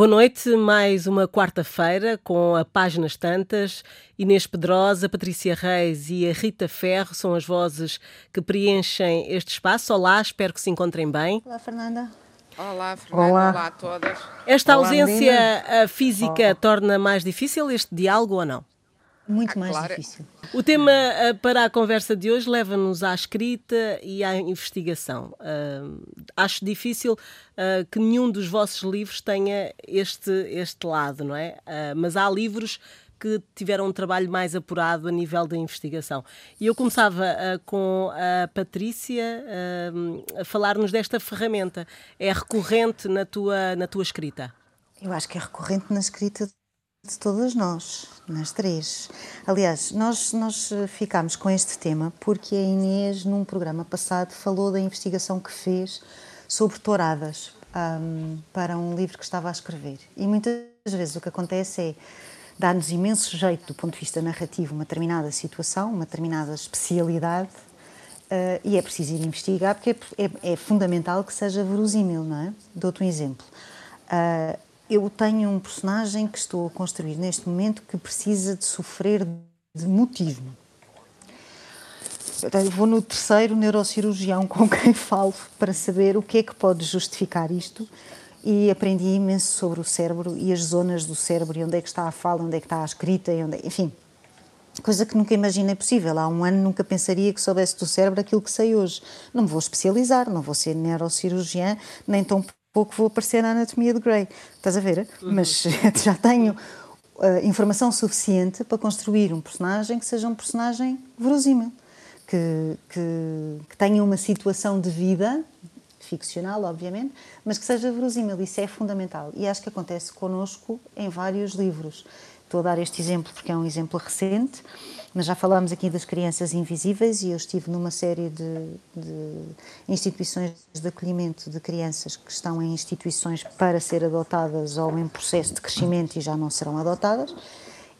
Boa noite, mais uma quarta-feira com a Páginas Tantas. Inês Pedrosa, Patrícia Reis e a Rita Ferro são as vozes que preenchem este espaço. Olá, espero que se encontrem bem. Olá, Fernanda. Olá, Fernanda. Olá, Olá a todas. Esta Olá, ausência menina. física Olá. torna mais difícil este diálogo ou não? Muito mais claro. difícil. O tema eh, para a conversa de hoje leva-nos à escrita e à investigação. Uh, acho difícil uh, que nenhum dos vossos livros tenha este, este lado, não é? Uh, mas há livros que tiveram um trabalho mais apurado a nível da investigação. E eu começava com a Patrícia a falar-nos desta ferramenta. É recorrente na tua, na tua escrita? Eu acho que é recorrente na escrita de todas nós, nas três. Aliás, nós, nós ficámos com este tema porque a Inês, num programa passado, falou da investigação que fez sobre touradas um, para um livro que estava a escrever. E muitas vezes o que acontece é dar-nos imenso jeito, do ponto de vista narrativo, uma determinada situação, uma determinada especialidade, uh, e é preciso ir investigar porque é, é, é, fundamental que seja verosímil, não é? Dou-te um exemplo. Uh, eu tenho um personagem que estou a construir neste momento que precisa de sofrer de motivo. Eu vou no terceiro neurocirurgião com quem falo para saber o que é que pode justificar isto e aprendi imenso sobre o cérebro e as zonas do cérebro e onde é que está a fala, onde é que está a escrita, e onde é... enfim, coisa que nunca imaginei possível. Há um ano nunca pensaria que soubesse do cérebro aquilo que sei hoje. Não me vou especializar, não vou ser neurocirurgiã, nem tão pouco vou aparecer na anatomia de Grey. Estás a ver? Uhum. Mas já tenho uh, informação suficiente para construir um personagem que seja um personagem verosímil, que, que, que tenha uma situação de vida ficcional, obviamente, mas que seja verosímil. Isso é fundamental. E acho que acontece connosco em vários livros. Estou a dar este exemplo porque é um exemplo recente, mas já falámos aqui das crianças invisíveis e eu estive numa série de, de, instituições de acolhimento de crianças que estão em instituições para ser adotadas ou em processo de crescimento e já não serão adotadas.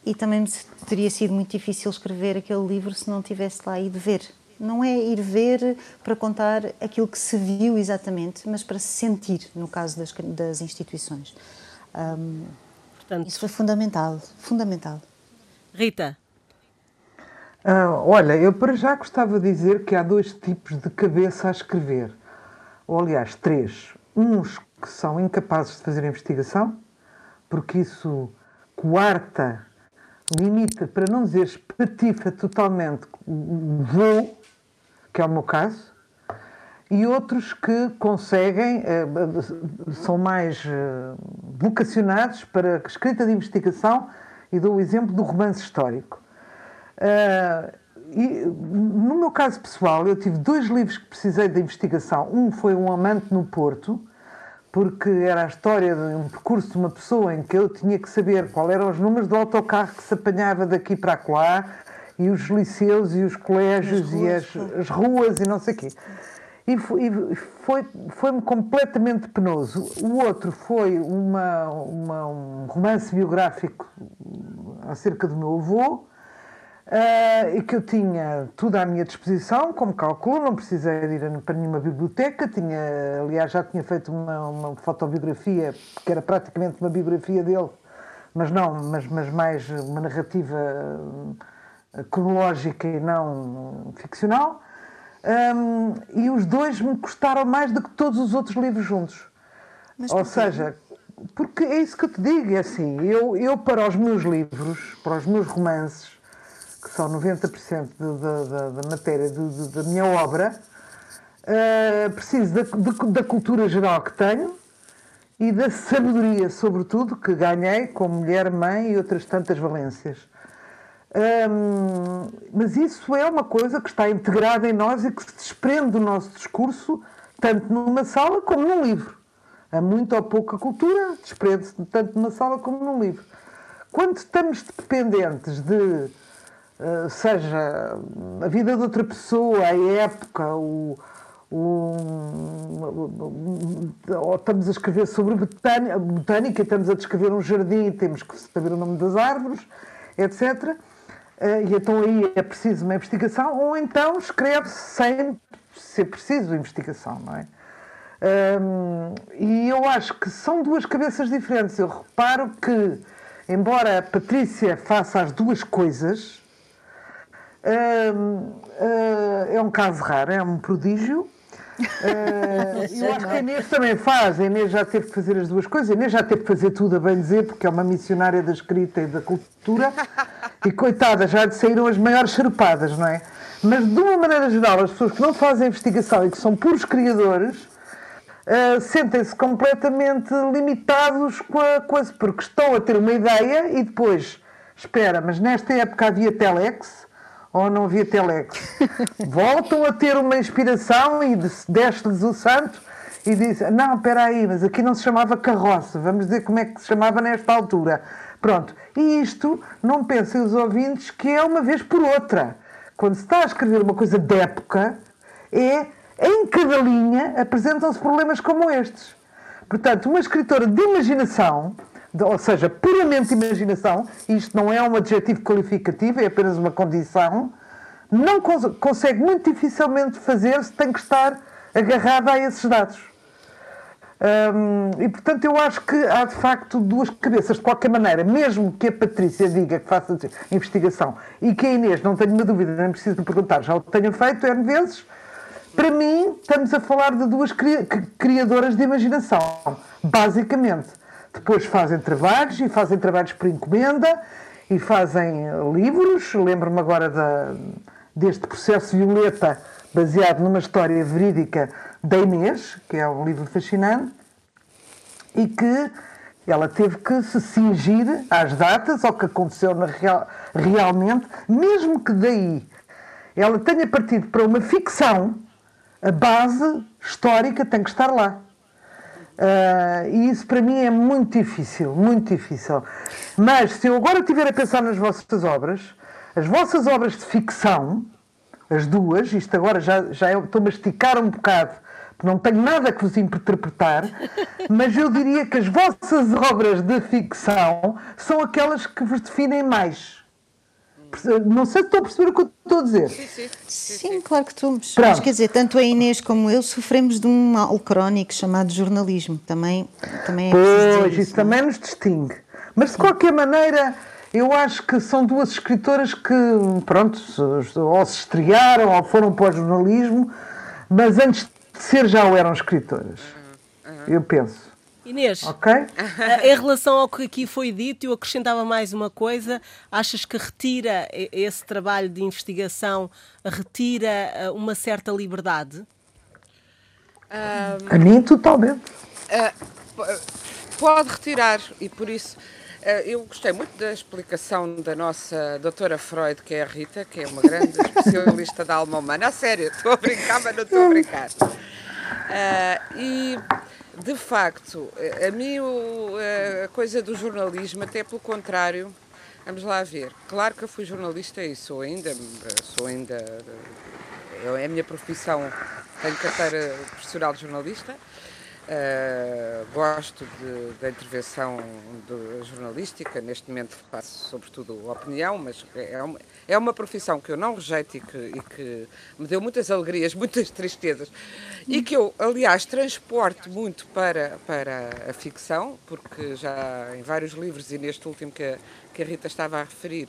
E também teria sido muito difícil escrever aquele livro se não tivesse lá ido ver. Não é ir ver para contar aquilo que se viu exatamente, mas para se sentir, no caso das, das instituições. Um, Portanto, Isso foi fundamental, fundamental. Rita. Ah, olha, eu para já gostava de dizer que há dois tipos de cabeça a escrever. Ou, aliás, três. Uns que são incapazes de fazer investigação, porque isso coarta, limita, para não dizer espatifa totalmente o voo, que é o meu caso e outros que conseguem, eh, são mais eh, vocacionados para a escrita de investigação, e dou o exemplo do romance histórico. Eh, e, no meu caso pessoal, eu tive dois livros que precisei de investigação. Um foi Um Amante no Porto, porque era a história de um percurso de uma pessoa em que eu tinha que saber qual eram os números do autocarro que se apanhava daqui para lá, e os liceus e os colégios as e as, as ruas e não sei o quê e foi, foi-me completamente penoso. O outro foi uma, uma, um romance biográfico acerca do meu avô, Uh, e que eu tinha tudo à minha disposição, como calculo, não precisei de ir para nenhuma biblioteca, tinha, aliás, já tinha feito uma, uma fotobiografia, que era praticamente uma biografia dele, mas não, mas, mas mais uma narrativa cronológica e não ficcional. Um, e os dois me custaram mais do que todos os outros livros juntos. Mas Ou seja, porque é isso que eu te digo, é assim, eu, eu para os meus livros, para os meus romances, que são 90% da matéria de, da minha obra, uh, preciso da, de, da cultura geral que tenho e da sabedoria, sobretudo, que ganhei como mulher, mãe e outras tantas valências mas isso é uma coisa que está integrada em nós e que se desprende do nosso discurso, tanto numa sala como num livro. Há muito ou pouca cultura, desprende-se tanto numa sala como num livro. Quando estamos dependentes de, uh, seja a vida de outra pessoa, a época, o, ou estamos a escrever sobre botânica, estamos a descrever um jardim, temos que saber o nome das árvores, etc e então aí é preciso uma investigação, ou então escreve sem ser preciso investigação, não é? Um, e eu acho que são duas cabeças diferentes. Eu reparo que, embora a Patrícia faça as duas coisas, um, uh, eh, é um caso raro, é um prodígio. Uh, eu acho que a Inês também faz. A Inês já teve que fazer as duas coisas. A Inês já teve que fazer tudo, a bem dizer, porque é uma missionária da escrita e da cultura. E coitada, já saíram as maiores charupadas, não é? Mas de uma maneira geral, as pessoas que não fazem investigação e que são puros criadores uh, sentem-se completamente limitados com a coisa, porque estão a ter uma ideia e depois, espera, mas nesta época havia telex ou não havia telex? Voltam a ter uma inspiração e desce-lhes o santo e diz: Não, espera aí, mas aqui não se chamava carroça, vamos dizer como é que se chamava nesta altura. Pronto, e isto, não pensem os ouvintes que é uma vez por outra. Quando se está a escrever uma coisa de época, é em cada linha apresentam-se problemas como estes. Portanto, uma escritora de imaginação, de, ou seja, puramente imaginação, isto não é um adjetivo qualificativo, é apenas uma condição, não cons consegue muito dificilmente fazer se tem que estar agarrada a esses dados. E portanto eu acho que há de facto duas cabeças, de qualquer maneira, mesmo que a Patrícia diga que faça investigação e que a Inês, não tenho uma dúvida, nem preciso perguntar, já o tenha feito N vezes, para mim, estamos a falar de duas criadoras de imaginação, basicamente. Depois fazem trabalhos e fazem trabalhos por encomenda e fazem livros. Lembro-me agora da, deste processo Violeta, baseado numa história verídica da Inês, que é um livro fascinante, e que ela teve que se cingir às datas, ao que aconteceu na real, realmente, mesmo que daí ela tenha partido para uma ficção a base histórica tem que estar lá. Uh, e isso para mim é muito difícil, muito difícil. Mas se eu agora estiver a pensar nas vossas obras, as vossas obras de ficção, as duas, isto agora já, já estou a masticar um bocado, não tenho nada que vos interpretar, mas eu diria que as vossas obras de ficção são aquelas que vos definem mais. Não sei se estou a perceber o que estou a dizer. Sim, sim. sim, sim claro que estou. Mas quer dizer, tanto a Inês como eu sofremos de um mal crónico chamado jornalismo. Também, também é Pois, isso, isso também nos distingue. Mas de qualquer maneira, eu acho que são duas escritoras que, pronto, ou se estrearam ou foram para o jornalismo, mas antes de ser já o eram escritoras. Uhum, uhum. Eu penso. Inês, okay. em relação ao que aqui foi dito, eu acrescentava mais uma coisa. Achas que retira esse trabalho de investigação, retira eh, uma certa liberdade? Um, a mim, totalmente. Uh, pode retirar, e por isso uh, eu gostei muito da explicação da nossa doutora Freud, que é a Rita, que é uma grande especialista da alma humana. A sério, estou a brincar, mas não estou a brincar. Uh, e de facto, a mim a coisa do jornalismo, até pelo contrário, vamos lá ver. Claro que eu fui jornalista e sou ainda, sou ainda, é a minha profissão, tenho carteira profissional de jornalista, Uh, gosto de, da intervenção do, jornalística, neste momento faço sobretudo opinião, mas é uma, é uma profissão que eu não rejeito e que, e que, me deu muitas alegrias, muitas tristezas. E que eu, aliás, transporto muito para, para a ficção, porque já em vários livros e neste último que a, que a Rita estava a referir,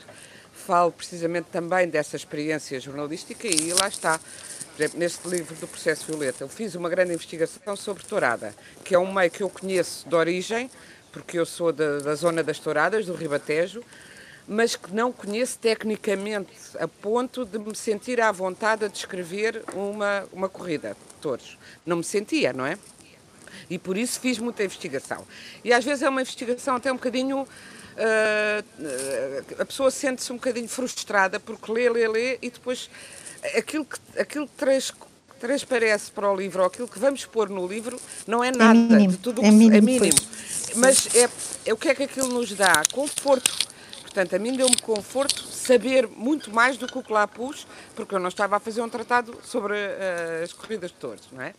falo precisamente também dessa experiência jornalística e lá está exemplo, neste livro do Processo Violeta, eu fiz uma grande investigação sobre tourada, que é um meio que eu conheço de origem, porque eu sou da, da zona das touradas, do Ribatejo, mas que não conheço tecnicamente a ponto de me sentir à vontade a descrever uma, uma corrida de touros. Não me sentia, não é? E por isso fiz muita investigação. E às vezes é uma investigação até um bocadinho. Uh, a pessoa sente-se um bocadinho frustrada porque lê, lê, lê e depois aquilo que, aquilo que trans, transparece para o livro, ou aquilo que vamos pôr no livro, não é, é nada. É mínimo. De tudo é mínimo. É mínimo. Mas é, é o que é que aquilo nos dá? Conforto. Portanto, a mim deu-me conforto saber muito mais do que o que lá pus, porque eu não estava a fazer um tratado sobre uh, as corridas de touros, não é?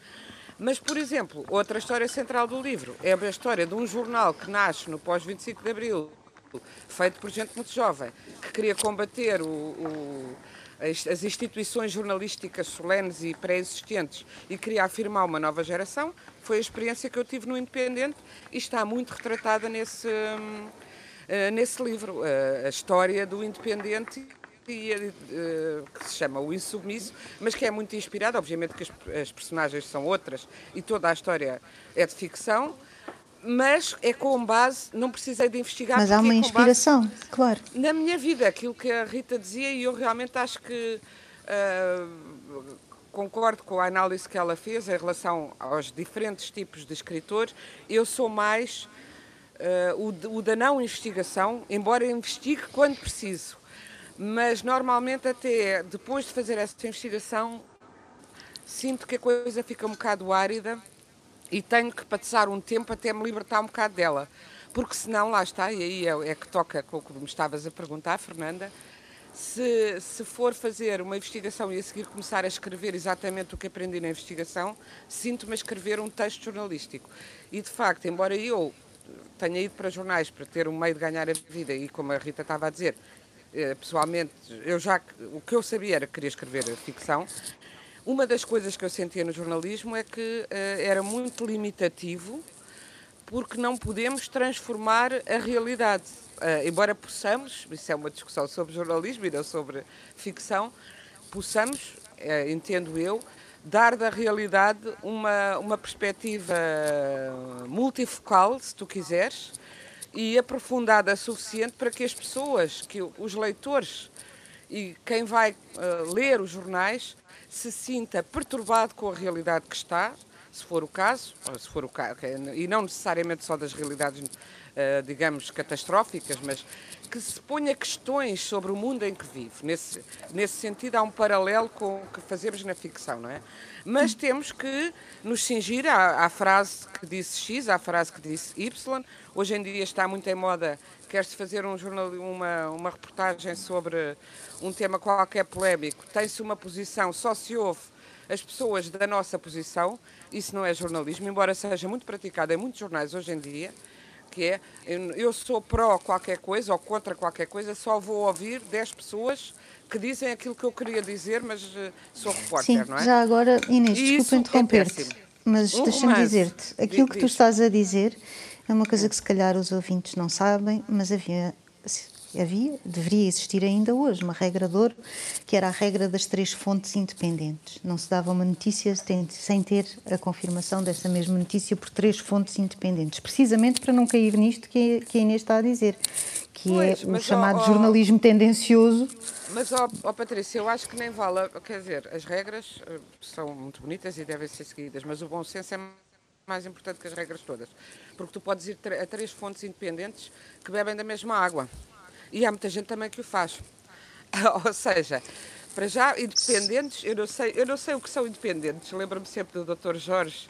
Mas, por exemplo, outra história central do livro é a história de um jornal que nasce no pós-25 de Abril, feito por gente muito jovem, que queria combater o, o as, instituições jornalísticas solenes e pré-existentes e queria afirmar uma nova geração. Foi a experiência que eu tive no Independente e está muito retratada nesse, uh, nesse livro, uh, a história do Independente e, uh, que se chama O Insubmisso, mas que é muito inspirado, obviamente que as, personagens são outras e toda a história é de ficção, mas é com base, não precisei de investigar. Mas há uma é inspiração, base, claro. Na minha vida, aquilo que a Rita dizia, e eu realmente acho que uh, concordo com a análise que ela fez em relação aos diferentes tipos de escritores, eu sou mais uh, o, o da não investigação, embora investigue quando preciso mas normalmente até depois de fazer essa investigação sinto que a coisa fica um bocado árida e tenho que passar um tempo até me libertar um bocado dela. Porque senão, lá está, e aí é, é que toca com o que me estavas a perguntar, Fernanda, se, se for fazer uma investigação e a seguir começar a escrever exatamente o que aprendi na investigação, sinto-me a escrever um texto jornalístico. E de facto, embora eu tenha ido para jornais para ter um meio de ganhar a vida e como a Rita estava a dizer, eh, pessoalmente, eu já o que eu sabia era que queria escrever ficção. Uma das coisas que eu sentia no jornalismo é que uh, era muito limitativo, porque não podemos transformar a realidade. Uh, embora possamos, isso é uma discussão sobre jornalismo e não sobre ficção, possamos, uh, entendo eu, dar da realidade uma, uma perspectiva multifocal, se tu quiseres, e aprofundada suficiente para que as pessoas, que os leitores e quem vai uh, ler os jornais se sinta perturbado com a realidade que está, se for o caso, se for o caso, e não necessariamente só das realidades, uh, digamos, catastróficas, mas que se ponha questões sobre o mundo em que vive. Nesse, nesse sentido, há um paralelo com o que fazemos na ficção, não é? Mas temos que nos cingir à, à frase que disse X, à frase que disse Y, Hoje em dia está muito em moda, quer-se fazer um jornal, uma, uma reportagem sobre um tema qualquer polémico, tem-se uma posição, só se ouve as pessoas da nossa posição, isso não é jornalismo, embora seja muito praticado em muitos jornais hoje em dia, que é, eu sou pró qualquer coisa ou contra qualquer coisa, só vou ouvir 10 pessoas que dizem aquilo que eu queria dizer, mas eh, sou repórter, Sim, não é? já agora, Inês, desculpa é interromper-te, é mas deixa-me dizer-te, aquilo que tu estás a dizer é uma coisa que se calhar os ouvintes não sabem, mas havia, havia, deveria existir ainda hoje, uma regra de ouro, que era a regra das três fontes independentes. Não se dava uma notícia sem ter a confirmação dessa mesma notícia por três fontes independentes, precisamente para não cair nisto que a Inês está a dizer, que é pois, é o chamado ó, jornalismo tendencioso. Mas, ó, ó, Patrícia, eu acho que nem vale, quer dizer, as regras eh, são muito bonitas e devem ser seguidas, mas o bom senso é mais importante que as regras todas. Porque tu podes ir a três fontes independentes que bebem da mesma água. E há muita gente também que o faz. Ou seja, para já, independentes, eu não sei, eu não sei o que são independentes. Lembro-me sempre do Dr. Jorge.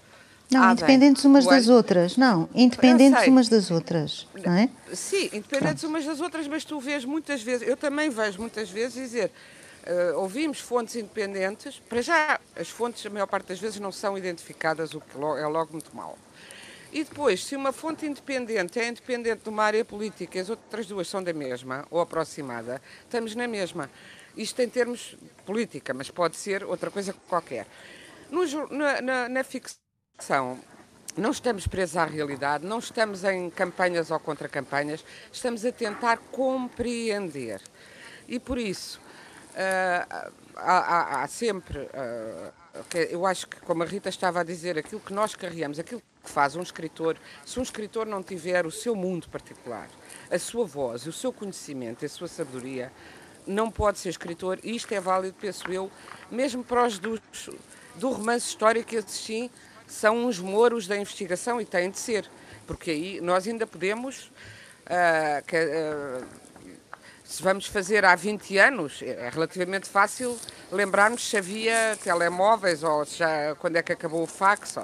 Não, independentes umas das outras. Não, independentes umas das outras. Não é? Sim, independentes Pronto. umas das outras, mas tu vês muitas vezes, eu também vejo muitas vezes dizer Uh, ouvimos fontes independentes, para já as fontes, a maior parte das vezes, não são identificadas, o que é logo muito mau. E depois, se uma fonte independente é independente de uma área política e as outras duas são da mesma, ou aproximada, estamos na mesma. Isto em termos política, mas pode ser outra coisa qualquer. No, na, na, na ficção, não estamos presos à realidade, não estamos em campanhas ou contra-campanhas, estamos a tentar compreender. E por isso, Uh, há, há, há, sempre, uh, eu acho que, como a Rita estava a dizer, aquilo que nós carregamos, aquilo que faz um escritor, se um escritor não tiver o seu mundo particular, a sua voz, o seu conhecimento, a sua sabedoria, não pode ser escritor, e isto é válido, penso eu, mesmo para os dos, do romance histórico, esses sim são uns moros da investigação e têm de ser, porque aí nós ainda podemos. Uh, que, se vamos fazer há 20 anos, é relativamente fácil lembrarmos se havia telemóveis ou já, quando é que acabou o fax.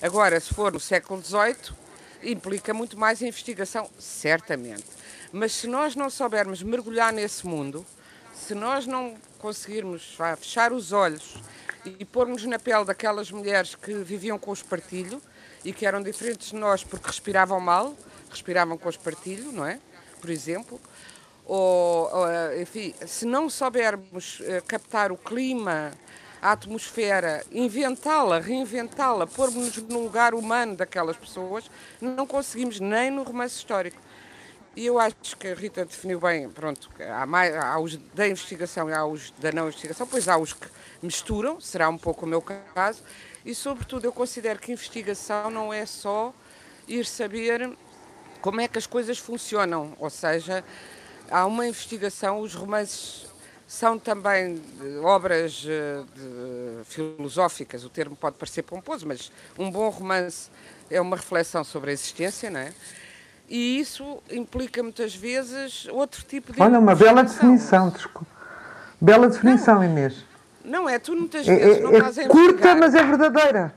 Agora, se for no século XVIII, implica muito mais investigação, certamente. Mas se nós não soubermos mergulhar nesse mundo, se nós não conseguirmos fechar os olhos e pormos na pele daquelas mulheres que viviam com o espartilho e que eram diferentes de nós porque respiravam mal, respiravam com o espartilho, não é? Por exemplo, ou, ou enfim, se não soubermos uh, captar o clima, a atmosfera, inventá-la, reinventá-la, pôr-nos no lugar humano daquelas pessoas, não conseguimos nem no romance histórico. E eu acho que a Rita definiu bem, pronto, há, mais, há os da investigação e há os da não investigação, pois há os que misturam, será um pouco o meu caso, e sobretudo eu considero que investigação não é só ir saber como é que as coisas funcionam, ou seja, há uma investigação, os romances são também obras eh, de, filosóficas, o termo pode parecer pomposo, mas um bom romance é uma reflexão sobre a existência, não é? E isso implica muitas vezes outro tipo de. Olha, uma bela definição, desculpa. Bela definição, não, Inês. Não é, tu muitas vezes é, não é, estás a É curta, mas é verdadeira.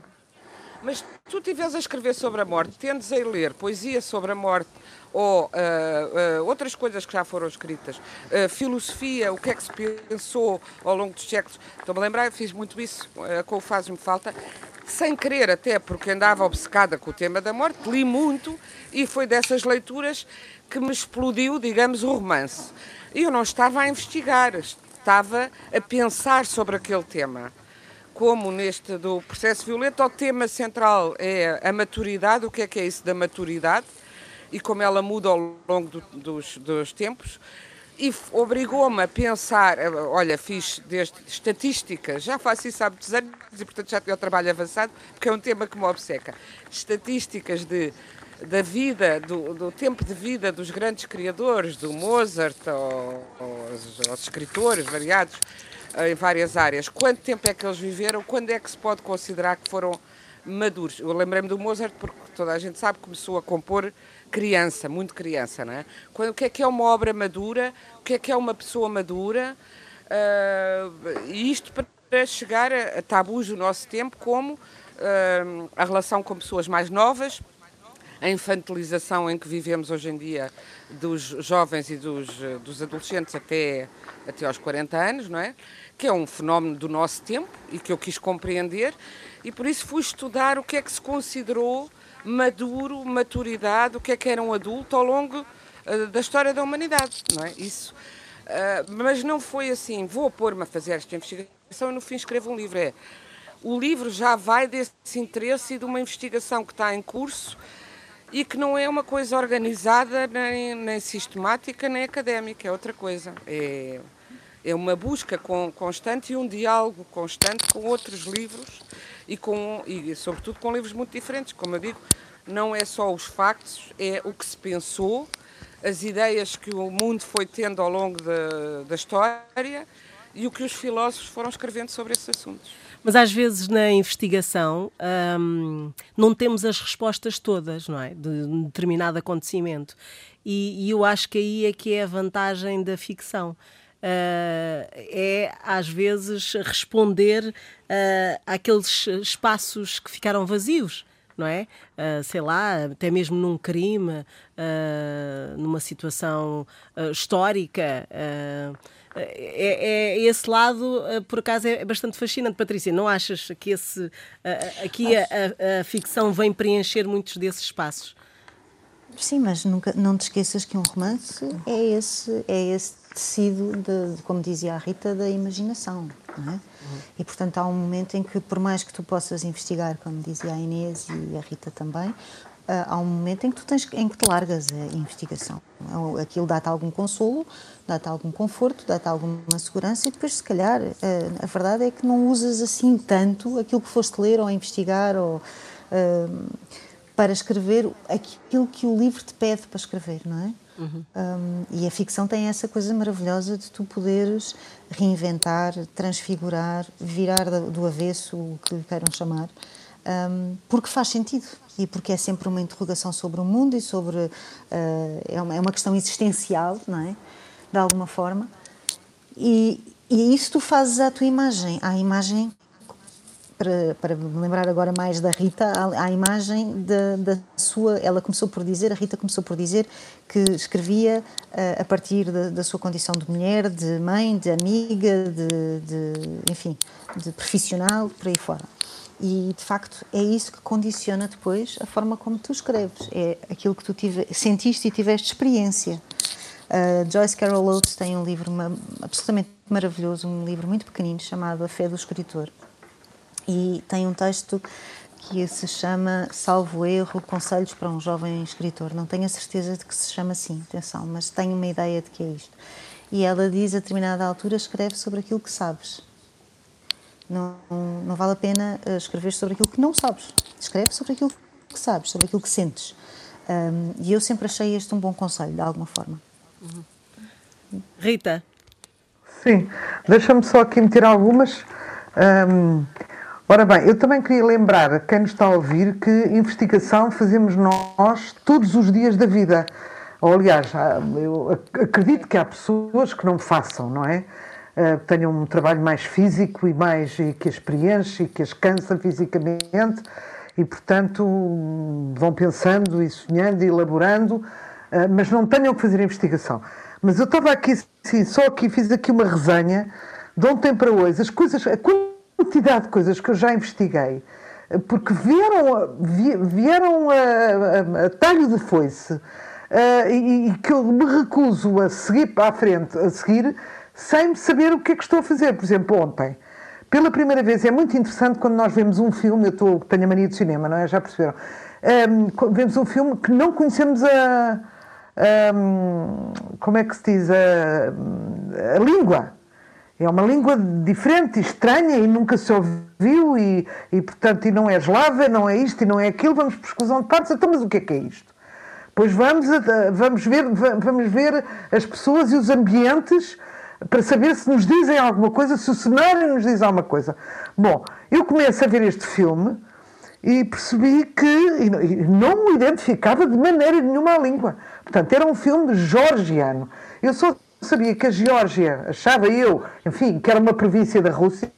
Mas tu estiveres a escrever sobre a morte, tendes a ler poesia sobre a morte ou uh, uh, outras coisas que já foram escritas, uh, filosofia, o que é que se pensou ao longo dos séculos. Estou-me a lembrar, fiz muito isso com o Faz-me Falta, sem querer até, porque andava obcecada com o tema da morte, li muito e foi dessas leituras que me explodiu, digamos, o romance. E eu não estava a investigar, estava a pensar sobre aquele tema como neste do processo violento, o tema central é a maturidade, o que é que é isso da maturidade e como ela muda ao longo do, dos, dos tempos. E obrigou-me a pensar, eh, olha, fiz desde já faço isso há muitos anos e portanto já tenho o trabalho avançado, porque é um tema que me obceca. Estatísticas de da vida, do, do, tempo de vida dos grandes criadores, do Mozart, aos, aos escritores variados, em várias áreas. Quanto tempo é que eles viveram? Quando é que se pode considerar que foram maduros? Eu lembrei-me do Mozart porque toda a gente sabe que começou a compor criança, muito criança, não é? Quando, o que é que é uma obra madura? O que é que é uma pessoa madura? Uh, isto para chegar a, a, tabus do nosso tempo, como uh, a relação com pessoas mais novas, a infantilização em que vivemos hoje em dia dos jovens e dos, dos adolescentes até, até aos 40 anos, não é? Que é um fenómeno do nosso tempo e que eu quis compreender e por isso fui estudar o que é que se considerou maduro, maturidade, o que é que era um adulto ao longo uh, da história da humanidade, não é? Isso. Uh, mas não foi assim, vou pôr-me a fazer esta investigação e no fim escrevo um livro. É, o livro já vai desse interesse e de uma investigação que está em curso e que não é uma coisa organizada, nem, nem sistemática, nem académica, é outra coisa. É, é uma busca com, constante e um diálogo constante com outros livros e, com, e, sobretudo, com livros muito diferentes. Como eu digo, não é só os factos, é o que se pensou, as ideias que o mundo foi tendo ao longo da, da história e o que os filósofos foram escrevendo sobre esses assuntos. Mas às vezes na investigação hum, não temos as respostas todas, não é? De um determinado acontecimento. E, e eu acho que aí é que é a vantagem da ficção. Uh, é às vezes responder uh, àqueles espaços que ficaram vazios. Não é? Uh, sei lá, até mesmo num crime, numa situação histórica. É, é, esse lado, eh, por acaso, é bastante fascinante, Patrícia. Não achas que esse, aqui a, a, a ficção vem preencher muitos desses espaços? Sim, mas nunca, não te esqueças que um romance é esse, é esse tecido, de, como dizia a Rita, da imaginação. Não é? Uhum. E, portanto, há um momento em que, por mais que tu possas investigar, como dizia a Inês e a Rita também, ah, há um momento em que tu tens em que te largas a investigação. Aquilo dá-te algum consolo, dá-te algum conforto, dá-te alguma segurança e depois, se calhar, ah, a verdade é que não usas assim tanto aquilo que foste ler ou investigar ou uh, para escrever aquilo que o livro te pede para escrever, não é? Uhum. Um, e a ficção tem essa coisa maravilhosa de tu poderes reinventar, transfigurar, virar do avesso, o que queiram chamar, um, porque faz sentido e porque é sempre uma interrogação sobre o mundo e sobre. Uh, é, uma, é uma questão existencial, não é? De alguma forma. E, e isso tu fazes à tua imagem, à imagem. Para, para me lembrar agora mais da Rita, à imagem da, da, sua. Ela começou por dizer, a Rita começou por dizer que escrevia uh, a partir da, da, sua condição de mulher, de mãe, de amiga, de, de enfim, de profissional, por aí fora. E, de facto, é isso que condiciona depois a forma como tu escreves. É aquilo que tu tive, sentiste e tiveste experiência. Uh, Joyce Carol Oates tem um livro absolutamente maravilhoso, um livro muito pequenino chamado A Fé do Escritor. E tem um texto que se chama, salvo erro, Conselhos para um Jovem Escritor. Não tenho a certeza de que se chama assim, atenção, mas tenho uma ideia de que é isto. E ela diz, a determinada altura, escreve sobre aquilo que sabes. Não, não vale a pena eh, escrever sobre aquilo que não sabes. Escreve sobre aquilo que sabes, sobre aquilo que sentes. Um, e eu sempre achei este um bom conselho, de alguma forma. Rita. Sim, deixa-me só aqui meter algumas. Um, ora bem, eu também queria lembrar a quem nos está a ouvir que investigação fazemos nós todos os dias da vida. Ou, aliás, eu acredito que há pessoas que não façam, não é? Uh, tenham um trabalho mais físico e mais e que as preenche e que as cansa fisicamente e, portanto, vão pensando e sonhando e elaborando, uh, mas não tenham que fazer investigação. Mas eu estava aqui, sim, só aqui fiz aqui uma resenha de ontem para hoje, as coisas, a quantidade de coisas que eu já investiguei, porque vieram, vieram a, a, a talho de foice uh, e, e, que eu me recuso a seguir para a frente, a seguir, sem saber o que é que estou a fazer. Por exemplo, ontem, pela primeira vez, é muito interessante quando nós vemos um filme, eu estou, tenho a mania de cinema, não é? Já perceberam? Um, vemos um filme que não conhecemos a um, como é que se diz, a, a, língua. É uma língua diferente, estranha e nunca se ouviu e, e, portanto, e não é eslava, não é isto e não é aquilo, vamos por exclusão de partes, então, mas o que é que é isto? Pois vamos, vamos, ver, vamos ver as pessoas e os ambientes para saber se nos dizem alguma coisa, se o cenário nos diz alguma coisa. Bom, eu começo a ver este filme e percebi que não me identificava de maneira nenhuma a língua. Portanto, era um filme georgiano. Eu só sabia que a Geórgia, achava eu, enfim, que era uma província da Rússia,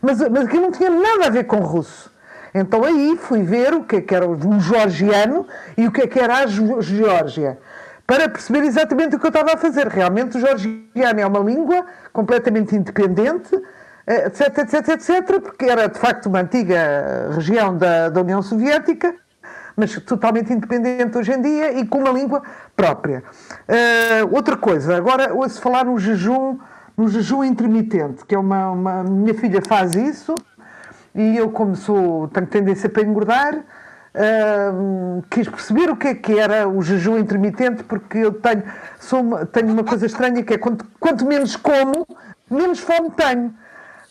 mas, mas aquilo não tinha nada a ver com russo. Então aí fui ver o que, é que era um georgiano e o que, é que era a Geórgia, para perceber exatamente o que eu estava a fazer. Realmente o georgiano é uma língua completamente independente, etc, etc, etc, porque era de facto uma antiga região da, da União Soviética, mas totalmente independente hoje em dia e com uma língua própria. Uh, outra coisa, agora ouço falar no jejum, no jejum intermitente, que é uma, uma minha filha faz isso e eu como sou, tenho tendência para engordar, uh, quis perceber o que é que era o jejum intermitente, porque eu tenho, sou tenho uma coisa estranha que é quanto, quanto menos como, menos fome tenho.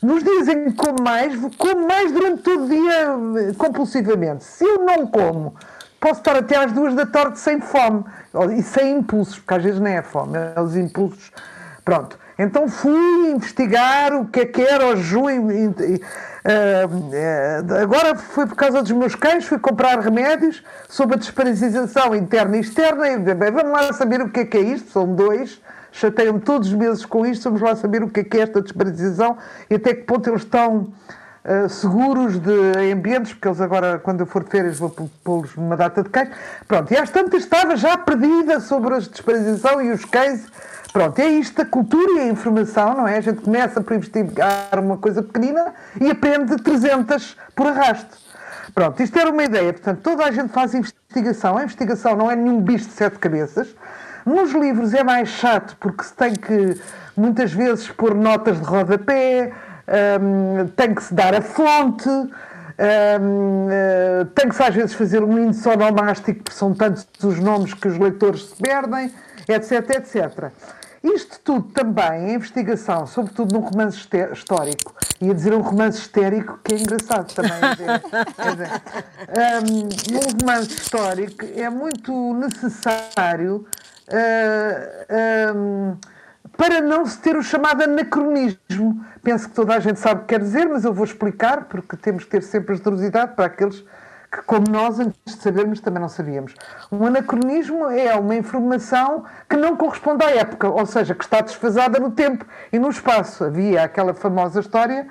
Nos dias em que como mais, como mais durante todo o dia compulsivamente. Se eu não como, posso estar até às duas da tarde sem fome e sem impulsos, porque às vezes nem é fome, é os impulsos. Pronto. Então fui investigar o que é que era o jejum. Uh, agora foi por causa dos meus cães, fui comprar remédios sobre a desparasitização interna e externa. E, bem, vamos lá saber o que é que é isto, são dois chateiam-me todos os meses com isto, vamos lá saber o que é, que é esta desparasitização e até que ponto eles estão uh, seguros de ambientes, porque eles agora, quando eu for de férias, vou pô-los numa data de cães. Pronto, e às tantas estava já perdida sobre a desparasitização e os cães. Pronto, é isto a cultura e a informação, não é? A gente começa por investigar uma coisa pequenina e aprende 300 por arrasto. Pronto, isto era uma ideia. Portanto, toda a gente faz investigação. A investigação não é nenhum bicho de sete cabeças. Nos livros é mais chato porque se tem que muitas vezes pôr notas de rodapé, um, tem que se dar a fonte, um, eh, tem que se às vezes fazer um índice onomástico, porque são tantos os nomes que os leitores se perdem, etc, etc. Isto tudo também, a investigação, sobretudo num romance histórico, ia dizer um romance histérico, que é engraçado também. Dizer, um, num romance histórico é muito necessário uh, para não se ter o chamado anacronismo. Penso que toda a gente sabe o que quer dizer, mas eu vou explicar, porque temos que ter sempre a generosidade para aqueles que, como nós, antes de sabermos, também não sabíamos. Um anacronismo é uma informação que não corresponde à época, ou seja, que está desfasada no tempo e no espaço. Havia aquela famosa história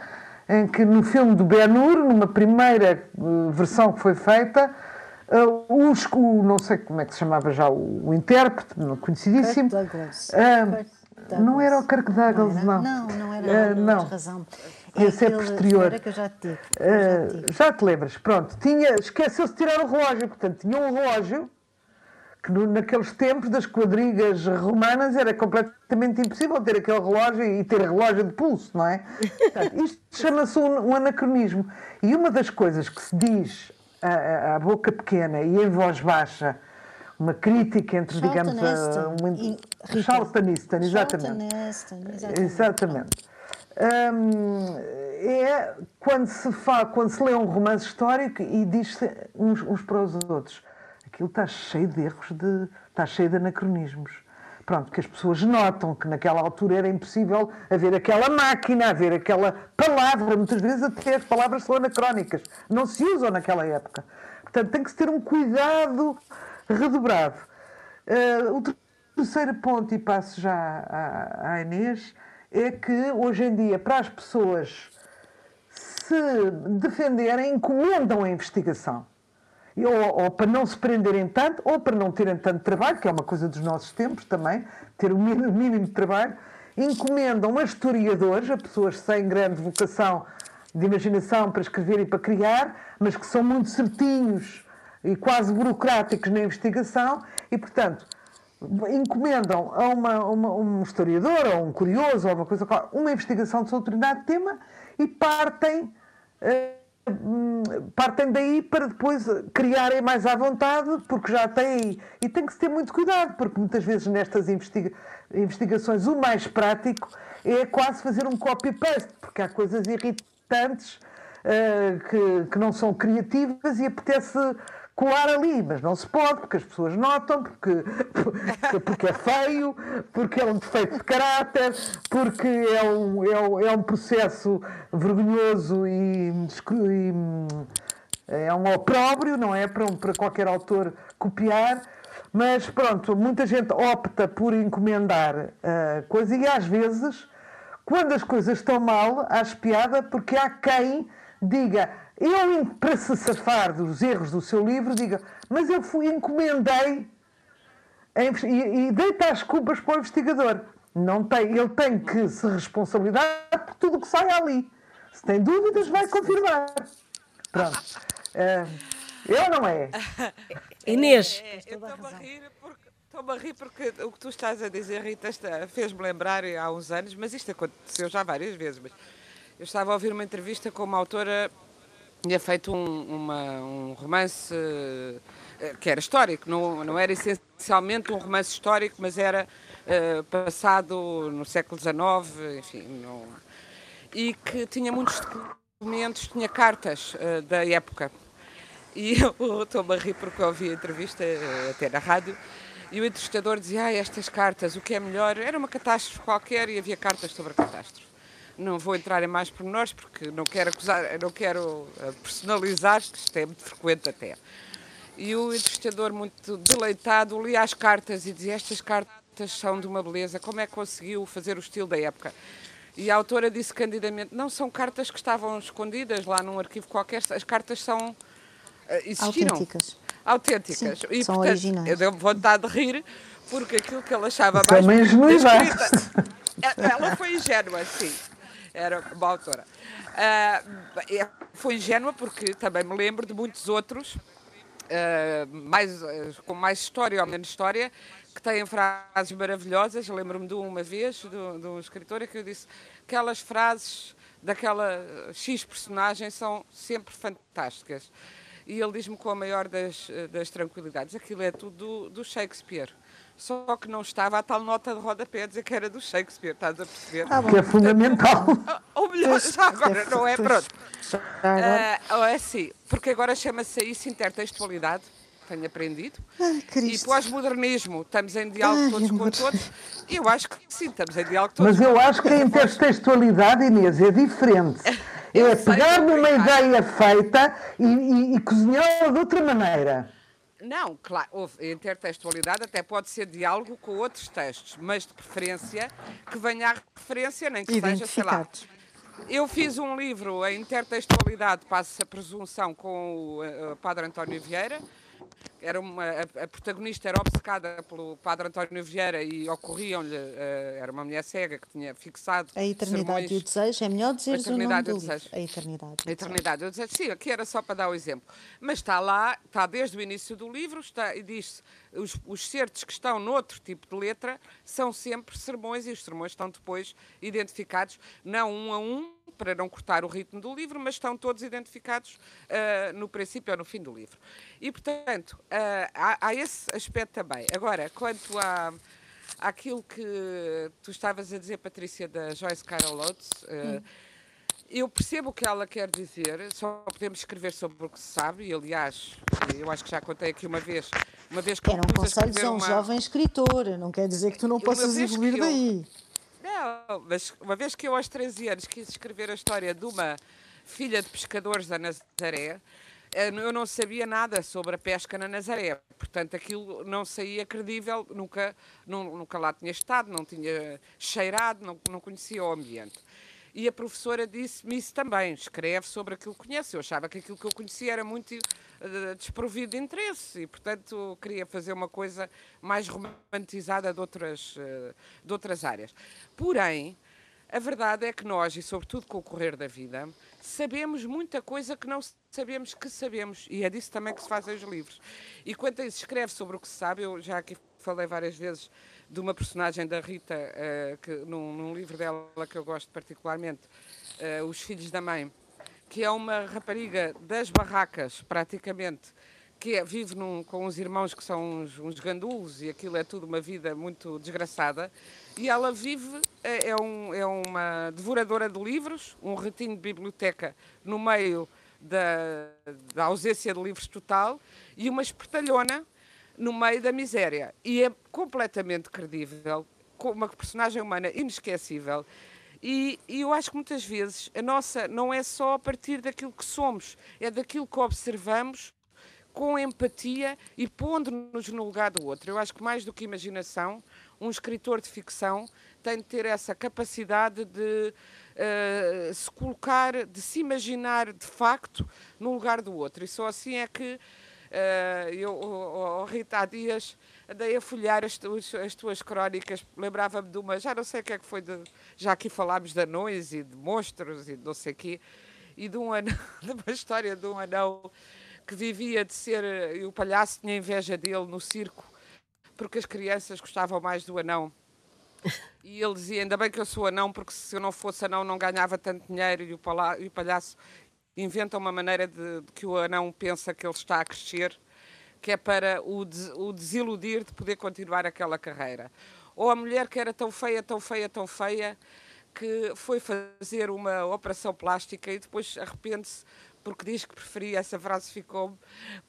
em que no filme do Ben-Hur, numa primeira eh, versão que foi feita, Uh, os, o, não sei como é que se chamava já o, o intérprete, conhecidíssimo. Kirk Douglas. Uh, Douglas. Não era o Kirk Douglas, não. Não, não, era. Uh, não. razão. É Esse é posterior. Que eu já, te digo, já, te já te lembras? Pronto, tinha, esqueceu-se de tirar o relógio, portanto, tinha um relógio que no, naqueles tempos das quadrigas romanas era completamente impossível ter aquele relógio e ter relógio de pulso, não é? Portanto, isto chama-se um, um, anacronismo. E uma das coisas que se diz à, à boca pequena e em voz baixa, uma crítica entre, digamos, a, um, Charlton Heston, exatamente. exatamente. exatamente. Hum, é quando se, fala, quando se lê um romance histórico e diz-se uns, uns para os outros aquilo está cheio de erros, de, está cheio de anacronismos. Pronto, que as pessoas notam que naquela altura era impossível haver aquela máquina, haver aquela palavra. Muitas vezes até as palavras são anacrónicas, não se usam naquela época. Portanto, tem que se ter um cuidado redobrado. Uh, o terceiro ponto, e passo já à, à Inês, é que hoje em dia, para as pessoas se defenderem, encomendam a investigação ou, ou, para não se prenderem tanto, ou para não terem tanto trabalho, que é uma coisa dos nossos tempos também, ter o mínimo, mínimo de trabalho, encomendam a historiadores, a pessoas sem grande vocação de imaginação para escrever e para criar, mas que são muito certinhos e quase burocráticos na investigação, e, portanto, encomendam a uma, uma, um historiador ou um curioso ou uma coisa uma investigação de determinado tema e partem. Uh, partem daí para depois criarem mais à vontade, porque já têm. E tem que se ter muito cuidado, porque muitas vezes nestas investiga investigações o mais prático é quase fazer um copy-paste, porque há coisas irritantes uh, que, que não são criativas e apetece colar ali, mas não se pode, porque as pessoas notam, porque, porque é feio, porque é um defeito de caráter, porque é um, é um, é um processo vergonhoso e, e é um opróbrio, não é? Para, para qualquer autor copiar. Mas pronto, muita gente opta por encomendar uh, coisa e às vezes, quando as coisas estão mal, há piada porque há quem diga ele, para se safar dos erros do seu livro, diga: Mas eu fui, encomendei e, e deita as culpas para o investigador. Não tem, ele tem que se responsabilizar por tudo o que sai ali. Se tem dúvidas, vai confirmar. Pronto. Uh, eu não é. Inês. É, é, eu estou a rir porque. Estou-me a rir porque o que tu estás a dizer, Rita, fez-me lembrar há uns anos, mas isto aconteceu já várias vezes. Mas eu estava a ouvir uma entrevista com uma autora tinha feito um, uma, um romance uh, que era histórico, não, não era essencialmente um romance histórico, mas era uh, passado no século XIX, enfim, e que tinha muitos documentos, tinha cartas uh, da época. E eu estou-me a rir porque ouvi a entrevista até na rádio, e o entrevistador dizia, ah, estas cartas, o que é melhor? Era uma catástrofe qualquer e havia cartas sobre a catástrofe. Não vou entrar em mais pormenores porque não quero acusar, não quero eh, personalizar, que isto é muito frequente até. E o entrevistador, muito deleitado, lia as cartas e dizia: Estas cartas são de uma beleza, como é que conseguiu fazer o estilo da época? E a autora disse candidamente: Não são cartas que estavam escondidas lá num arquivo qualquer, as cartas são. Uh, existiram. Autênticas. Autênticas. Sim, e, são portanto, originais. Eu dei vontade de rir porque aquilo que ela achava Isso mais. É escrita, ela foi ingênua, sim era uma autora. Uh, foi ingênua porque também me lembro de muitos outros, uh, mais, com mais história ou menos história, que têm frases maravilhosas. Lembro-me de uma vez, de, de um escritor, que eu disse aquelas frases daquela X personagem são sempre fantásticas. E ele diz-me com a maior das, das tranquilidades: aquilo é tudo do, do Shakespeare só que não estava a tal nota de rodapé a dizer que era do Shakespeare, estás a perceber? Ah, que é fundamental. Ou melhor, já agora, não é? Pronto. Uh, é assim, porque agora chama-se isso intertextualidade, tenho aprendido. Ai, e pós-modernismo, estamos em diálogo Ai, todos com todos. E eu acho que sim, estamos em diálogo todos Mas eu acho que a intertextualidade, Inês, é diferente. É pegar numa ideia feita e, e, e cozinhá-la de outra maneira. Não, claro, houve intertextualidade, até pode ser diálogo com outros textos, mas de preferência que venha a referência, nem que seja, sei lá. Eu fiz um livro, a intertextualidade passa a presunção com o uh, Padre António Vieira, era uma, a, a, protagonista era obcecada pelo padre António Vieira e ocorriam-lhe, uh, era uma mulher cega que tinha fixado A eternidade sermões, e o desejo, é melhor dizer o nome do livro. A eternidade. A eternidade e o desejo, sim, aqui era só para dar o exemplo. Mas está lá, está desde o início do livro, está, e diz-se, os, os certos que estão noutro tipo de letra são sempre sermões e os sermões estão depois identificados, não um a um, para não cortar o ritmo do livro, mas estão todos identificados uh, no princípio ou no fim do livro. E, portanto, uh, há, há, esse aspecto também. Agora, quanto a aquilo que tu estavas a dizer, Patrícia, da Joyce Carol Oates, uh, eu percebo o que ela quer dizer, só podemos escrever sobre o que se sabe, e aliás, eu acho que já contei aqui uma vez, uma vez que Eram conselhos a um uma... jovem escritor, não quer dizer que tu não possas evoluir daí. Não, mas uma vez que eu aos 13 anos quis escrever a história de uma filha de pescadores da Nazaré, eh, eu não sabia nada sobre a pesca na Nazaré, portanto aquilo não saía credível, nunca, nunca lá tinha estado, não tinha cheirado, não, não conhecia o ambiente. E a professora disse-me isso também, escreve sobre aquilo que conhece. Eu achava que aquilo que eu conhecia era muito uh, desprovido de interesse e, portanto, queria fazer uma coisa mais romantizada de outras, uh, de outras áreas. Porém, a verdade é que nós, e sobretudo com o correr da vida, sabemos muita coisa que não sabemos que sabemos. E é disso também que se fazem os livros. E quando se escreve sobre o que se sabe, eu já aqui falei várias vezes de uma personagem da Rita, uh, que, num, num, livro dela que eu gosto particularmente, uh, Os Filhos da Mãe, que é uma rapariga das barracas, praticamente, que é, vive num, com uns irmãos que são uns, uns gandulos e aquilo é tudo uma vida muito desgraçada. E ela vive, é, é, um, é uma devoradora de livros, um retinho de biblioteca no meio da, da ausência de livros total e uma espertalhona no meio da miséria. E é completamente credível, com uma personagem humana inesquecível. E, e, eu acho que muitas vezes a nossa não é só a partir daquilo que somos, é daquilo que observamos com empatia e pondo-nos no lugar do outro. Eu acho que mais do que imaginação, um escritor de ficção tem de ter essa capacidade de uh, se colocar, de se imaginar de facto no lugar do outro. E só assim é que eu, oh, oh, Rita, há dias andei a folhear as, tuas, as tuas crónicas, lembrava-me de uma, já não sei o que é que foi, de, já aqui falámos de anões e de monstros e de não sei o quê, e de, um anão, de uma história de um anão que vivia de ser, e o palhaço tinha inveja dele no circo, porque as crianças gostavam mais do anão. E ele dizia: Ainda bem que eu sou anão, porque se eu não fosse anão não ganhava tanto dinheiro. E o palhaço inventa uma maneira de, de, que o anão pensa que ele está a crescer, que é para o, o desiludir de poder continuar aquela carreira. Ou a mulher que era tão feia, tão feia, tão feia, que foi fazer uma operação plástica e depois arrepende-se porque diz que preferia, essa frase ficou,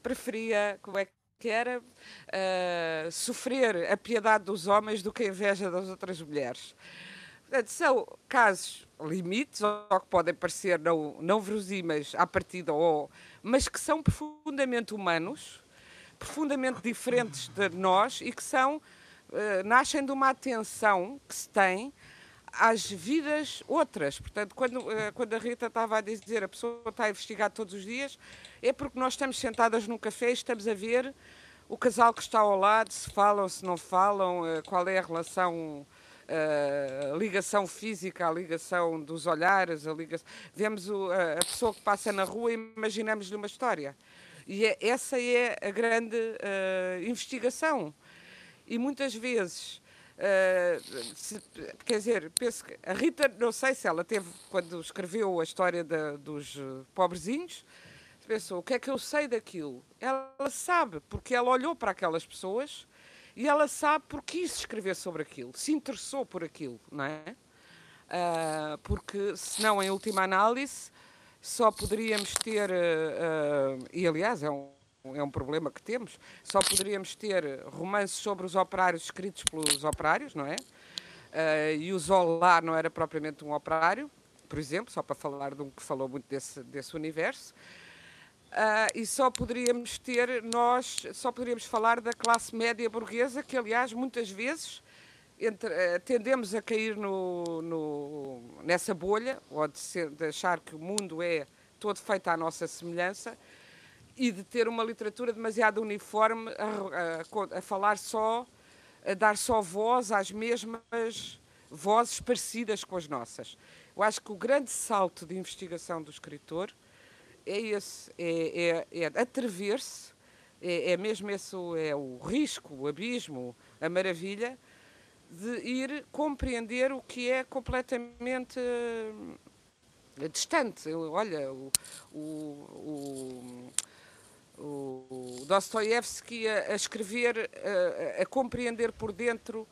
preferia, como é que era, uh, sofrer a piedade dos homens do que a inveja das outras mulheres. Portanto, são casos limites, ou que podem parecer não, não verosímeis à partida, ou, mas que são profundamente humanos, profundamente diferentes de nós e que são, uh, nascem de uma atenção que se tem às vidas outras. Portanto, quando, uh, quando a Rita estava a dizer a pessoa está a investigar todos os dias, é porque nós estamos sentadas num café e estamos a ver o casal que está ao lado, se falam, se não falam, uh, qual é a relação a ligação física, a ligação dos olhares, a ligação... vemos o, a, a, pessoa que passa na rua e imaginamos-lhe uma história. E é, essa é a grande uh, investigação. E muitas vezes, uh, se, quer dizer, penso que a Rita, não sei se ela teve, quando escreveu a história da, dos pobrezinhos, pensou, o que é que eu sei daquilo? Ela sabe, porque ela olhou para aquelas pessoas e ela sabe porque quis escrever sobre aquilo, se interessou por aquilo, não é? Uh, porque senão, em última análise, só poderíamos ter, uh, uh, e aliás é um, é um problema que temos, só poderíamos ter romances sobre os operários escritos pelos operários, não é? e o Zola não era propriamente um operário, por exemplo, só para falar de um que falou muito desse, desse universo. Uh, e só poderíamos ter, nós só poderíamos falar da classe média burguesa, que aliás muitas vezes entre, uh, tendemos a cair no, no, nessa bolha, ou de, ser, de, achar que o mundo é todo feito à nossa semelhança, e de ter uma literatura demasiado uniforme a, a, a falar só, a dar só voz às mesmas vozes parecidas com as nossas. Eu acho que o grande salto de investigação do escritor é esse, é, é, é atrever-se, é, é, mesmo esse é o risco, o abismo, a maravilha de ir compreender o que é completamente uh, distante. Olha, o, o, o, o Dostoiévski a, a escrever, a, a, compreender por dentro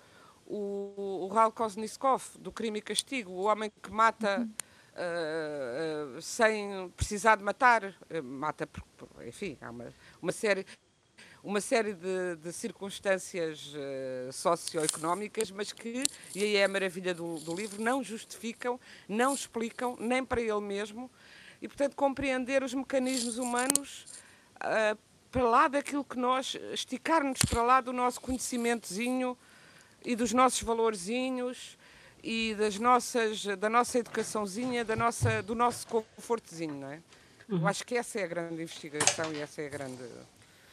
o, o Ral Kosniskov, do Crime e Castigo, o homem que mata. Uhum uh, uh, sem precisar de matar, uh, mata, enfim, há uma, uma série, uma série de, de circunstâncias socioeconómicas, mas que, e aí é a maravilha do, do livro, não justificam, não explicam, nem para ele mesmo, e portanto compreender os mecanismos humanos para lá daquilo que nós, esticar-nos para lá do nosso conhecimentozinho e dos nossos valorzinhos e das nossas, da nossa educaçãozinha, da nossa, do nosso confortozinho, não é? Uhum. Eu acho que essa é a grande investigação e essa é a grande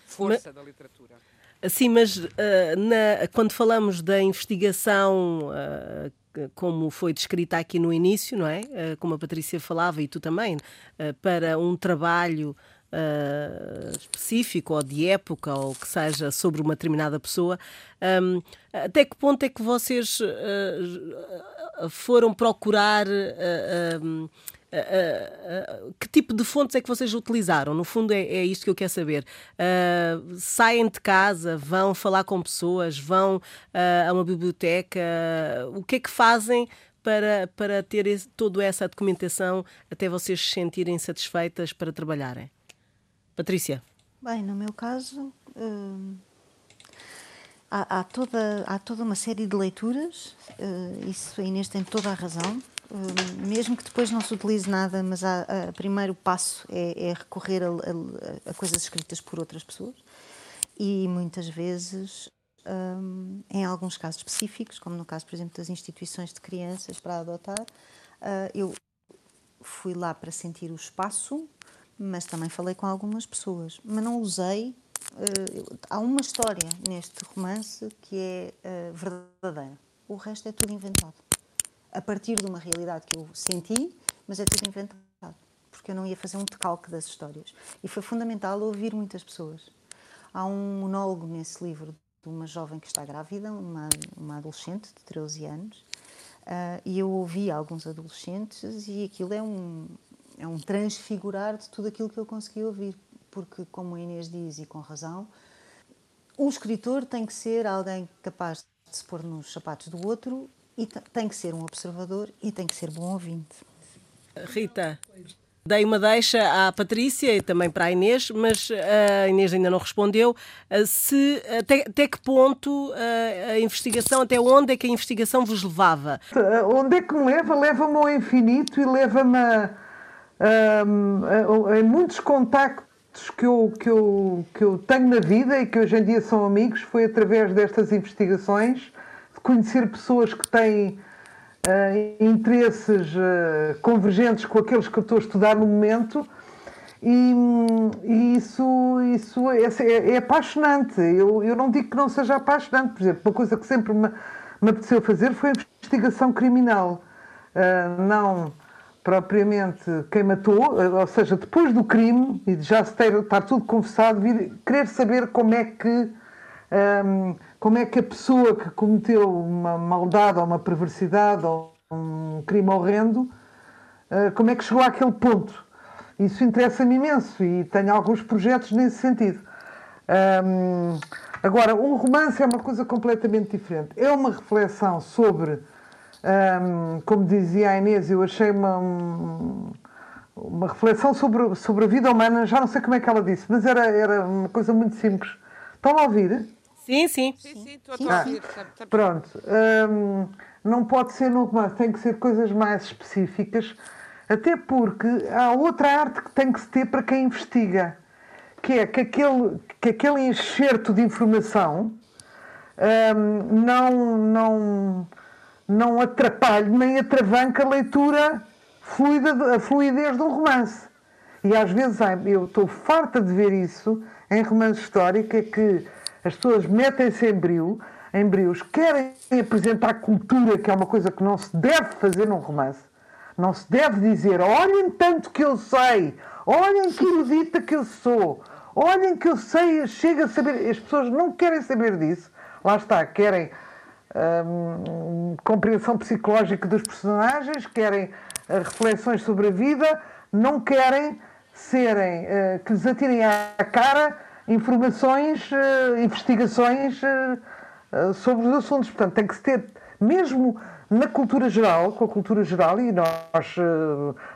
força mas, da literatura. Sim, mas uh, na, quando falamos da investigação uh, como foi descrita aqui no início, não é? Uh, como a Patrícia falava e tu também, para um trabalho uh, específico ou de época ou que seja sobre uma determinada pessoa, um, até que ponto é que vocês uh, foram procurar uh, que tipo de fontes é que vocês utilizaram? No fundo, é, é isto que eu quero saber. Uh, saem de casa, vão falar com pessoas, vão uh, a uma biblioteca. o que é que fazem para, para ter esse, toda essa documentação até vocês se sentirem satisfeitas para trabalharem? Patrícia. Bem, no meu caso, hum, há, há, toda, há toda uma série de leituras, uh, isso a Inês tem toda a razão. Uh, mesmo que depois não se utilize nada, mas o primeiro passo é, é recorrer a, a, a, coisas escritas por outras pessoas. E muitas vezes, um, em alguns casos específicos, como no caso, por exemplo, das instituições de crianças para adotar, uh, eu fui lá para sentir o espaço mas também falei com algumas pessoas. Mas não usei. Uh, há uma história neste romance que é uh, verdadeira. O resto é tudo inventado. A partir de uma realidade que eu senti, mas é tudo inventado. Porque eu não ia fazer um decalque das histórias. E foi fundamental ouvir muitas pessoas. Há um monólogo nesse livro de uma jovem que está grávida, uma, uma adolescente de 13 anos, uh, e eu ouvi alguns adolescentes e aquilo é um, é um transfigurar de tudo aquilo que eu consegui ouvir. Porque, como a Inês diz, e com razão, o escritor tem que ser alguém capaz de se pôr nos sapatos do outro e tem que ser um observador e tem que ser bom ouvinte. Rita, dei uma deixa à Patrícia e também para a Inês, mas a Inês ainda não respondeu. Se, até, até que ponto a, a investigação, até onde é que a investigação vos levava? Onde é que me leva? Leva-me ao infinito e leva-me a um, em muitos contactos que eu, que, eu, que eu tenho na vida e que hoje em dia são amigos, foi através destas investigações, de conhecer pessoas que têm uh, interesses uh, convergentes com aqueles que eu estou a estudar no momento. E, e isso, isso é, é, é, apaixonante. Eu, eu não digo que não seja apaixonante. Por exemplo, uma coisa que sempre me, me apeteceu fazer foi a investigação criminal. Uh, não propriamente quem matou, ou seja, depois do crime e de já se ter, estar tudo confessado, vir, querer saber como é que um, como é que a pessoa que cometeu uma maldade ou uma perversidade ou um crime horrendo, uh, como é que chegou àquele ponto. Isso interessa-me imenso e tenho alguns projetos nesse sentido. Um, agora, um romance é uma coisa completamente diferente. É uma reflexão sobre um, como dizia a Inês, eu achei uma, uma reflexão sobre, sobre a vida humana, já não sei como é que ela disse, mas era, era uma coisa muito simples. Estão a ouvir? Sim, sim. Sim, sim, estou a ouvir. Ah, pronto. Um, não pode ser no romance, tem que ser coisas mais específicas, até porque há outra arte que tem que se ter para quem investiga, que é que aquele, que aquele enxerto de informação um, não, não, não atrapalhe nem atravanca a leitura fluida, a fluidez de um romance. E às vezes eu estou farta de ver isso em romance histórico, é que as pessoas metem-se em brio, em brios, querem apresentar cultura, que é uma coisa que não se deve fazer num romance. Não se deve dizer, olhem tanto que eu sei, olhem que erudita que eu sou, olhem que eu sei, chega a saber. As pessoas não querem saber disso. Lá está, querem compreensão psicológica dos personagens, querem uh, reflexões sobre a vida, não querem serem, uh, que lhes atirem à cara informações, uh, investigações sobre os assuntos. Portanto, tem que se ter, mesmo na cultura geral, com a cultura geral, e nós,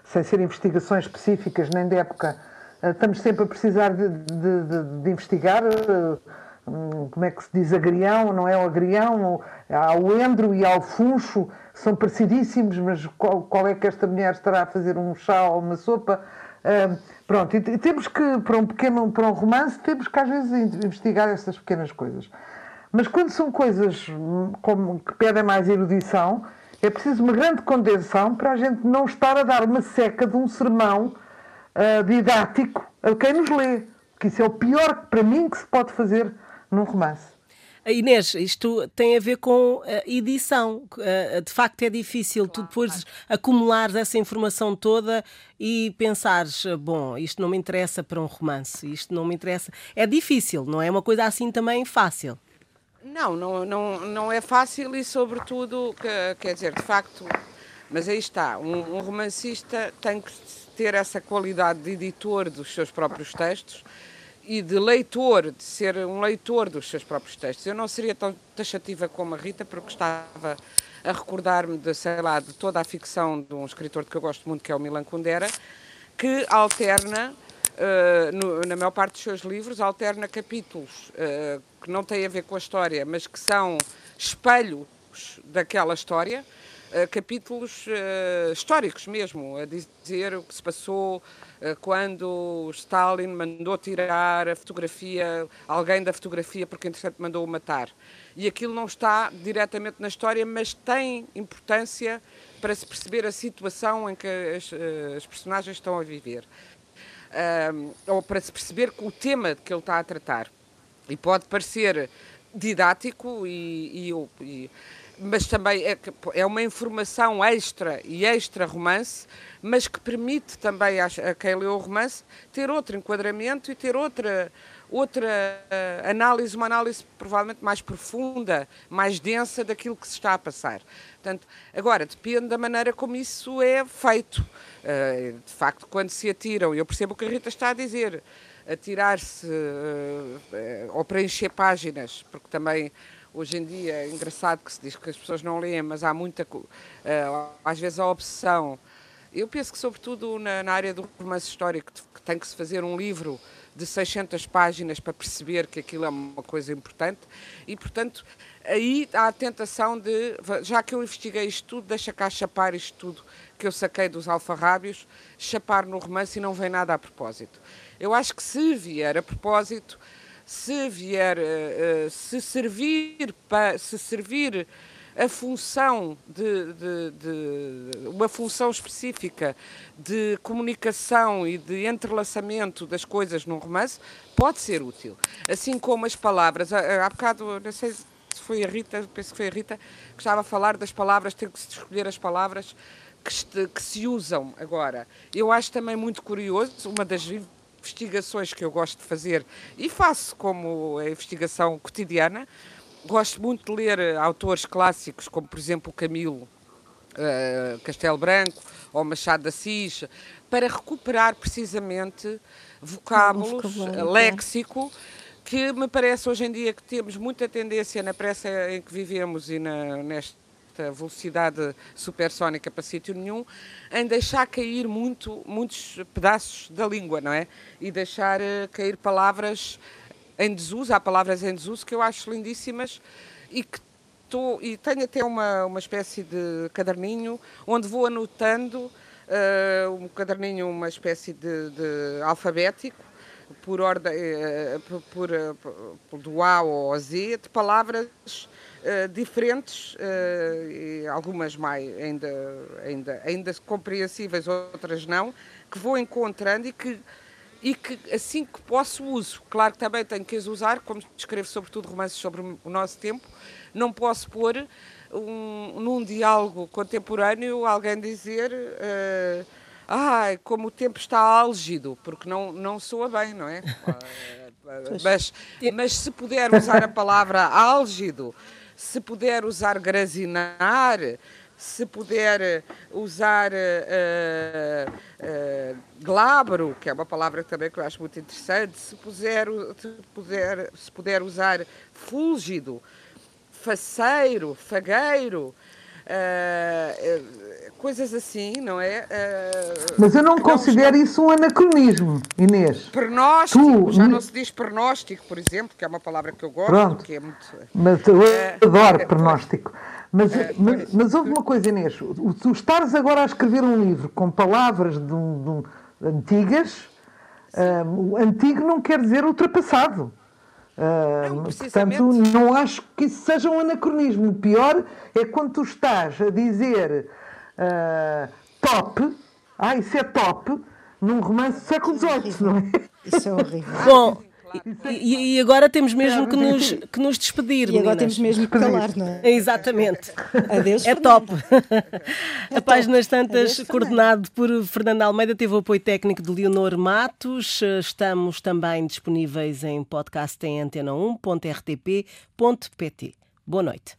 sem ser investigações específicas nem de época, estamos sempre a precisar de, de, de, de investigar Como é que se diz, agrião, não é o agrião, há o endro e há o funcho, são parecidíssimos, mas qual, qual, é que esta mulher estará a fazer um chá ou uma sopa? Pronto, e temos que, para um pequeno, para um romance, temos que às vezes investigar essas pequenas coisas. Mas quando são coisas hum, como, que pedem mais erudição, é preciso uma grande condensação para a gente não estar a dar uma seca de um sermão uh, didático a quem nos lê. Que isso é o pior, para mim, que se pode fazer num romance. Inês, isto tem a ver com edição. De facto, é difícil claro, tu depois claro. acumulares essa informação toda e pensares, bom, isto não me interessa para um romance, isto não me interessa. É difícil, não é uma coisa assim também fácil. Não, não, não, não é fácil e, sobretudo, quer dizer, de facto, mas aí está, um, um romancista tem que ter essa qualidade de editor dos seus próprios textos e de leitor, de ser um leitor dos seus próprios textos. Eu não seria tão taxativa como a Rita, porque estava a recordar-me de, sei lá, de toda a ficção de um escritor que eu gosto muito, que é o Milan Kundera, que alterna, uh, no, na maior parte dos seus livros, alterna capítulos uh, que não têm a ver com a história, mas que são espelhos daquela história, uh, capítulos históricos mesmo, a dizer o que se passou quando Stalin mandou tirar a fotografia, alguém da fotografia, porque entretanto mandou-o matar. E aquilo não está diretamente na história, mas tem importância para se perceber a situação em que as, eh, as personagens estão a viver. Ou para se perceber o tema que ele está a tratar. E pode parecer didático e, e, e mas também é, é uma informação extra e extra romance, mas que permite também a, a quem lê o romance ter outro enquadramento e ter outra, outra uh, análise, uma análise provavelmente mais profunda, mais densa daquilo que se está a passar. Portanto, agora, depende da maneira como isso é feito. Uh, de facto, quando se atiram, eu percebo o que a Rita está a dizer, atirar-se uh, ou preencher páginas, porque também hoje em dia é engraçado que se diz que as pessoas não leem, mas há muita, uh, às vezes a opção. Eu penso que, sobretudo na, na área do romance histórico, que tem que se fazer um livro de 600 páginas para perceber que aquilo é uma coisa importante e, portanto, aí há a tentação de, já que eu investiguei isto tudo, deixa cá chapar isto tudo que eu saquei dos alfarrábios, chapar no romance e não vem nada a propósito. Eu acho que se vier a propósito, se vier, uh, se servir se servir a função de, de, de, uma função específica de comunicação e de entrelaçamento das coisas num romance, pode ser útil. Assim como as palavras, há, há bocado, não sei se foi a Rita, penso que foi a Rita, que estava a falar das palavras, tem que se escolher as palavras que, que se usam agora. Eu acho também muito curioso, uma das investigações que eu gosto de fazer e faço como a investigação cotidiana. Gosto muito de ler eh, autores clássicos, como por exemplo Camilo uh, Castelo Branco ou Machado de Assis, para recuperar precisamente vocábulos, é. léxico, que me parece hoje em dia que temos muita tendência na pressa em que vivemos e na, neste esta velocidade supersónica para sítio nenhum, em deixar cair muito, muitos pedaços da língua, não é? E deixar uh, cair palavras em desuso, há palavras em desuso que eu acho lindíssimas e que estou, e tenho até uma, uma espécie de caderninho onde vou anotando uh, um caderninho, uma espécie de, de alfabético, por ordem, uh, por, por, por, do A ao Z, de palavras eh, diferentes, uh, algumas mais ainda, ainda, ainda compreensíveis, outras não, que vou encontrando e que e que assim que posso uso. Claro que também tenho que as usar, como escrevo sobretudo romances sobre o nosso tempo, não posso pôr um, num diálogo contemporâneo alguém dizer uh, ai, como o tempo está álgido, porque não, não soa bem, não é? mas, mas se puder usar a palavra álgido, se puder usar grasinar, se puder usar uh, uh, glabro, que é uma palavra também que eu acho muito interessante, se puder, se puder, se puder usar fúlgido, faceiro, fagueiro, uh, coisas assim, não é? Uh, Mas eu não considero isso um anacronismo, Inês. Pernóstico, tu, já não se diz pernóstico, por exemplo, que é uma palavra que eu gosto, Pronto. que é muito... Mas eu adoro uh, pernóstico. Mas, mas, mas, houve uma coisa, Inês, tu estares agora a escrever um livro com palavras de um, de um, antigas, um, antigo não quer dizer ultrapassado. Uh, portanto, não acho que isso seja um anacronismo. O pior é quando tu estás a dizer uh, top, ah, isso é top, num romance do século XVIII, não é? Isso é horrível. Bom, e, e, agora temos mesmo que nos, que nos despedir. E agora temos mesmo que calar, não é? Exatamente. Adeus, é top. É a Páginas Tantas, Adeus, coordenado por Fernando Almeida, teve o apoio técnico de Leonor Matos. Estamos também disponíveis em podcast em antena1.rtp.pt. Boa noite.